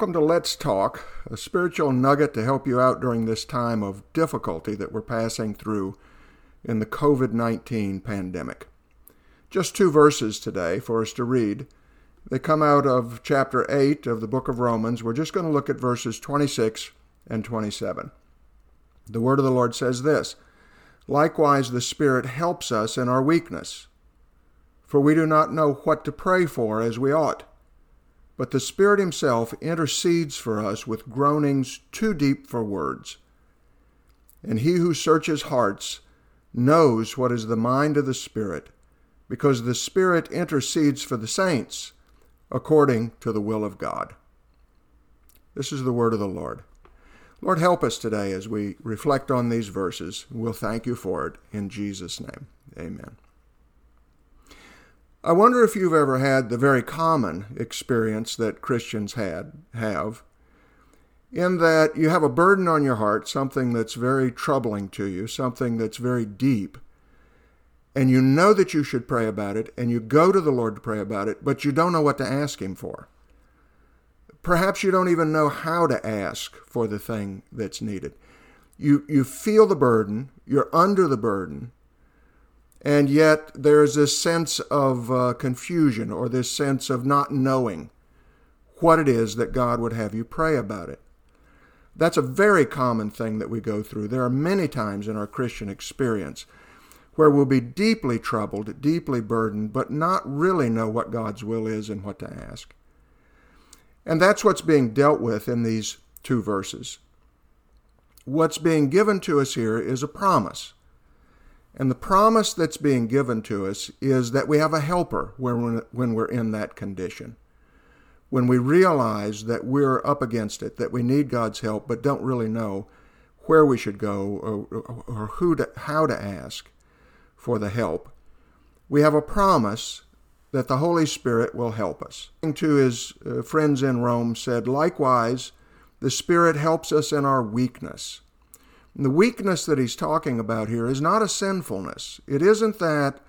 Welcome to Let's Talk, a spiritual nugget to help you out during this time of difficulty that we're passing through in the COVID 19 pandemic. Just two verses today for us to read. They come out of chapter 8 of the book of Romans. We're just going to look at verses 26 and 27. The word of the Lord says this Likewise, the Spirit helps us in our weakness, for we do not know what to pray for as we ought but the Spirit Himself intercedes for us with groanings too deep for words. And He who searches hearts knows what is the mind of the Spirit, because the Spirit intercedes for the saints according to the will of God. This is the word of the Lord. Lord, help us today as we reflect on these verses. We'll thank you for it in Jesus' name. Amen. I wonder if you've ever had the very common experience that Christians had have in that you have a burden on your heart, something that's very troubling to you, something that's very deep, and you know that you should pray about it, and you go to the Lord to pray about it, but you don't know what to ask Him for. Perhaps you don't even know how to ask for the thing that's needed. You, you feel the burden, you're under the burden, and yet there's this sense of uh, confusion or this sense of not knowing what it is that God would have you pray about it. That's a very common thing that we go through. There are many times in our Christian experience where we'll be deeply troubled, deeply burdened, but not really know what God's will is and what to ask. And that's what's being dealt with in these two verses. What's being given to us here is a promise. And the promise that's being given to us is that we have a helper when, we're in that condition. When we realize that we're up against it, that we need God's help, but don't really know where we should go or, or who to, how to ask for the help, we have a promise that the Holy Spirit will help us. To his uh, friends in Rome said, likewise, the Spirit helps us in our weakness. The weakness that he's talking about here is not a sinfulness. It isn't that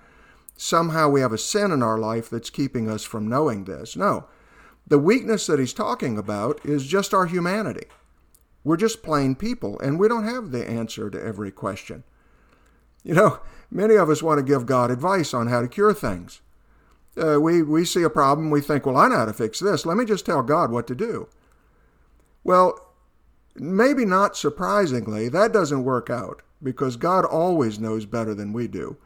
somehow we have a sin in our life that's keeping us from knowing this. No. The weakness that he's talking about is just our humanity. We're just plain people, and we don't have the answer to every question. You know, many of us want to give God advice on how to cure things. Uh, we, we see a problem, we think, well, I know how to fix this. Let me just tell God what to do. Well, maybe not surprisingly, that doesn't work out because God always knows better than we do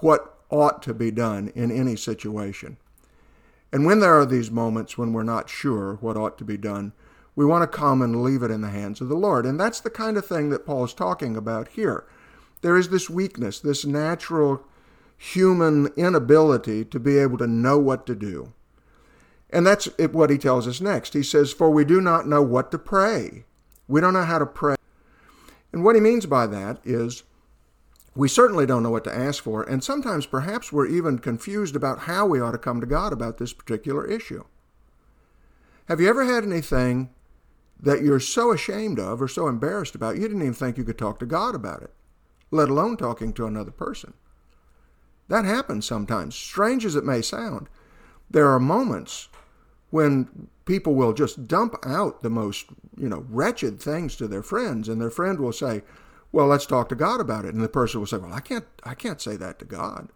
what ought to be done in any situation. And when there are these moments when we're not sure what ought to be done, we want to come and leave it in the hands of the Lord. And that's the kind of thing that Paul is talking about here. There is this weakness, this natural human inability to be able to know what to do. And that's what he tells us next. He says, For we do not know what to pray we don't know how to pray. And what he means by that is we certainly don't know what to ask for, and sometimes perhaps we're even confused about how we ought to come to God about this particular issue. Have you ever had anything that you're so ashamed of or so embarrassed about you didn't even think you could talk to God about it, let alone talking to another person? That happens sometimes. Strange as it may sound, there are moments when people will just dump out the most, you know, wretched things to their friends and their friend will say, "Well, let's talk to God about it." And the person will say, "Well, I can't I can't say that to God."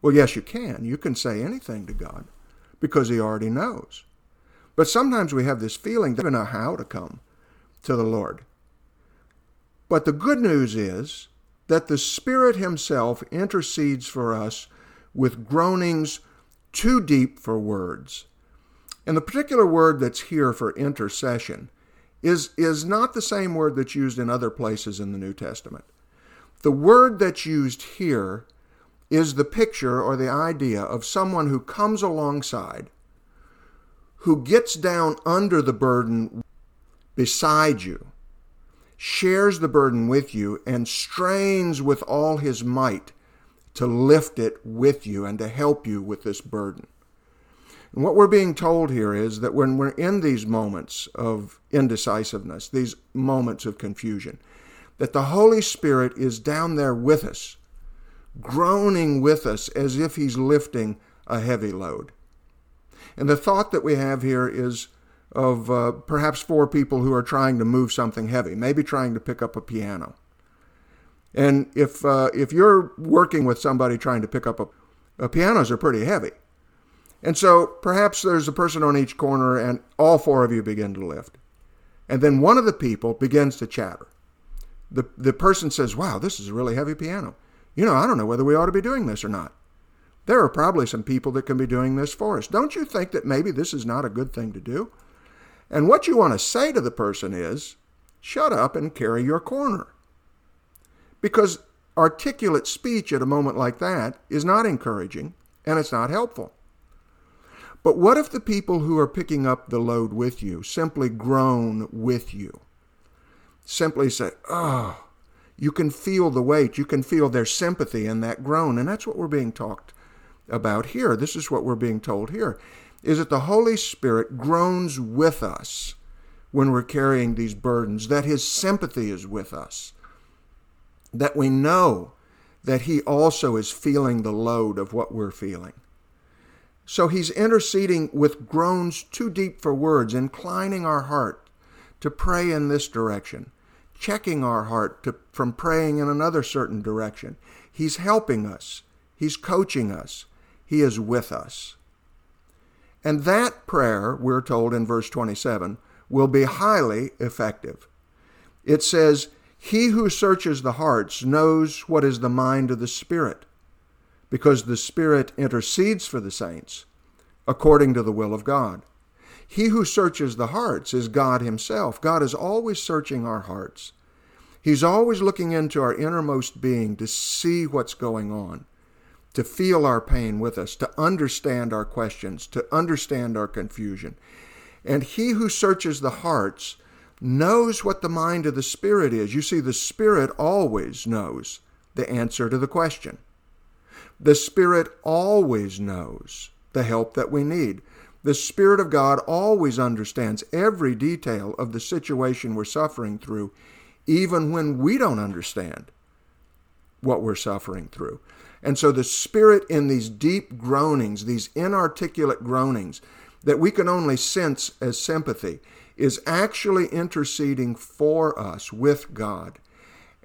Well, yes, you can. You can say anything to God because he already knows. But sometimes we have this feeling that we don't know how to come to the Lord. But the good news is that the Spirit Himself intercedes for us with groanings too deep for words. And the particular word that's here for intercession is, is not the same word that's used in other places in the New Testament. The word that's used here is the picture or the idea of someone who comes alongside, who gets down under the burden beside you, shares the burden with you, and strains with all his might to lift it with you and to help you with this burden. And what we're being told here is that when we're in these moments of indecisiveness, these moments of confusion, that the Holy Spirit is down there with us, groaning with us as if He's lifting a heavy load. And the thought that we have here is of uh, perhaps four people who are trying to move something heavy, maybe trying to pick up a piano. And if uh, if you're working with somebody trying to pick up a, a pianos are pretty heavy, and so perhaps there's a person on each corner, and all four of you begin to lift, and then one of the people begins to chatter. The the person says, "Wow, this is a really heavy piano. You know, I don't know whether we ought to be doing this or not." There are probably some people that can be doing this for us. Don't you think that maybe this is not a good thing to do? And what you want to say to the person is, shut up and carry your corner. Because articulate speech at a moment like that is not encouraging and it's not helpful. But what if the people who are picking up the load with you simply groan with you? Simply say, oh, you can feel the weight, you can feel their sympathy in that groan. And that's what we're being talked about here. This is what we're being told here is that the Holy Spirit groans with us when we're carrying these burdens, that his sympathy is with us, that we know that he also is feeling the load of what we're feeling. So he's interceding with groans too deep for words, inclining our heart to pray in this direction, checking our heart to, from praying in another certain direction. He's helping us, he's coaching us, he is with us. And that prayer, we're told in verse 27, will be highly effective. It says, He who searches the hearts knows what is the mind of the Spirit, because the Spirit intercedes for the saints according to the will of God. He who searches the hearts is God Himself. God is always searching our hearts. He's always looking into our innermost being to see what's going on to feel our pain with us, to understand our questions, to understand our confusion. And he who searches the hearts knows what the mind of the Spirit is. You see, the Spirit always knows the answer to the question. The Spirit always knows the help that we need. The Spirit of God always understands every detail of the situation we're suffering through, even when we don't understand what we're suffering through. And so the Spirit in these deep groanings, these inarticulate groanings that we can only sense as sympathy, is actually interceding for us with God.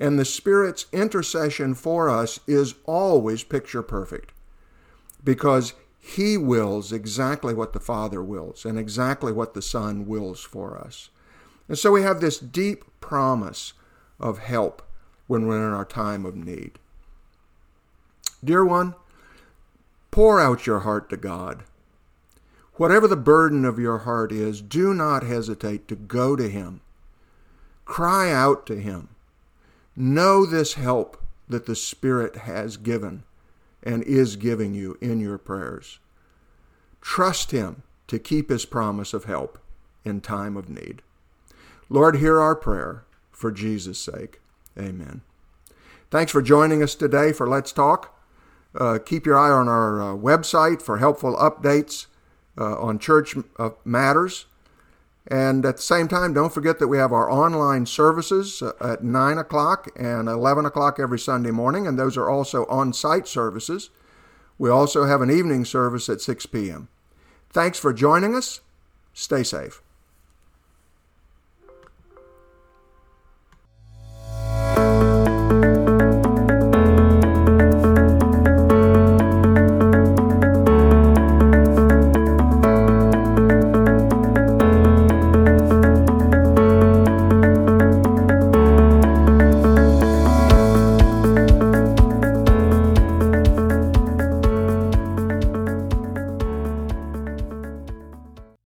And the Spirit's intercession for us is always picture perfect because He wills exactly what the Father wills and exactly what the Son wills for us. And so we have this deep promise of help when we're in our time of need. Dear one, pour out your heart to God. Whatever the burden of your heart is, do not hesitate to go to Him. Cry out to Him. Know this help that the Spirit has given and is giving you in your prayers. Trust Him to keep His promise of help in time of need. Lord, hear our prayer for Jesus' sake. Amen. Thanks for joining us today for Let's Talk. Uh, keep your eye on our uh, website for helpful updates uh, on church uh, matters. And at the same time, don't forget that we have our online services uh, at 9 o'clock and 11 o'clock every Sunday morning, and those are also on site services. We also have an evening service at 6 p.m. Thanks for joining us. Stay safe.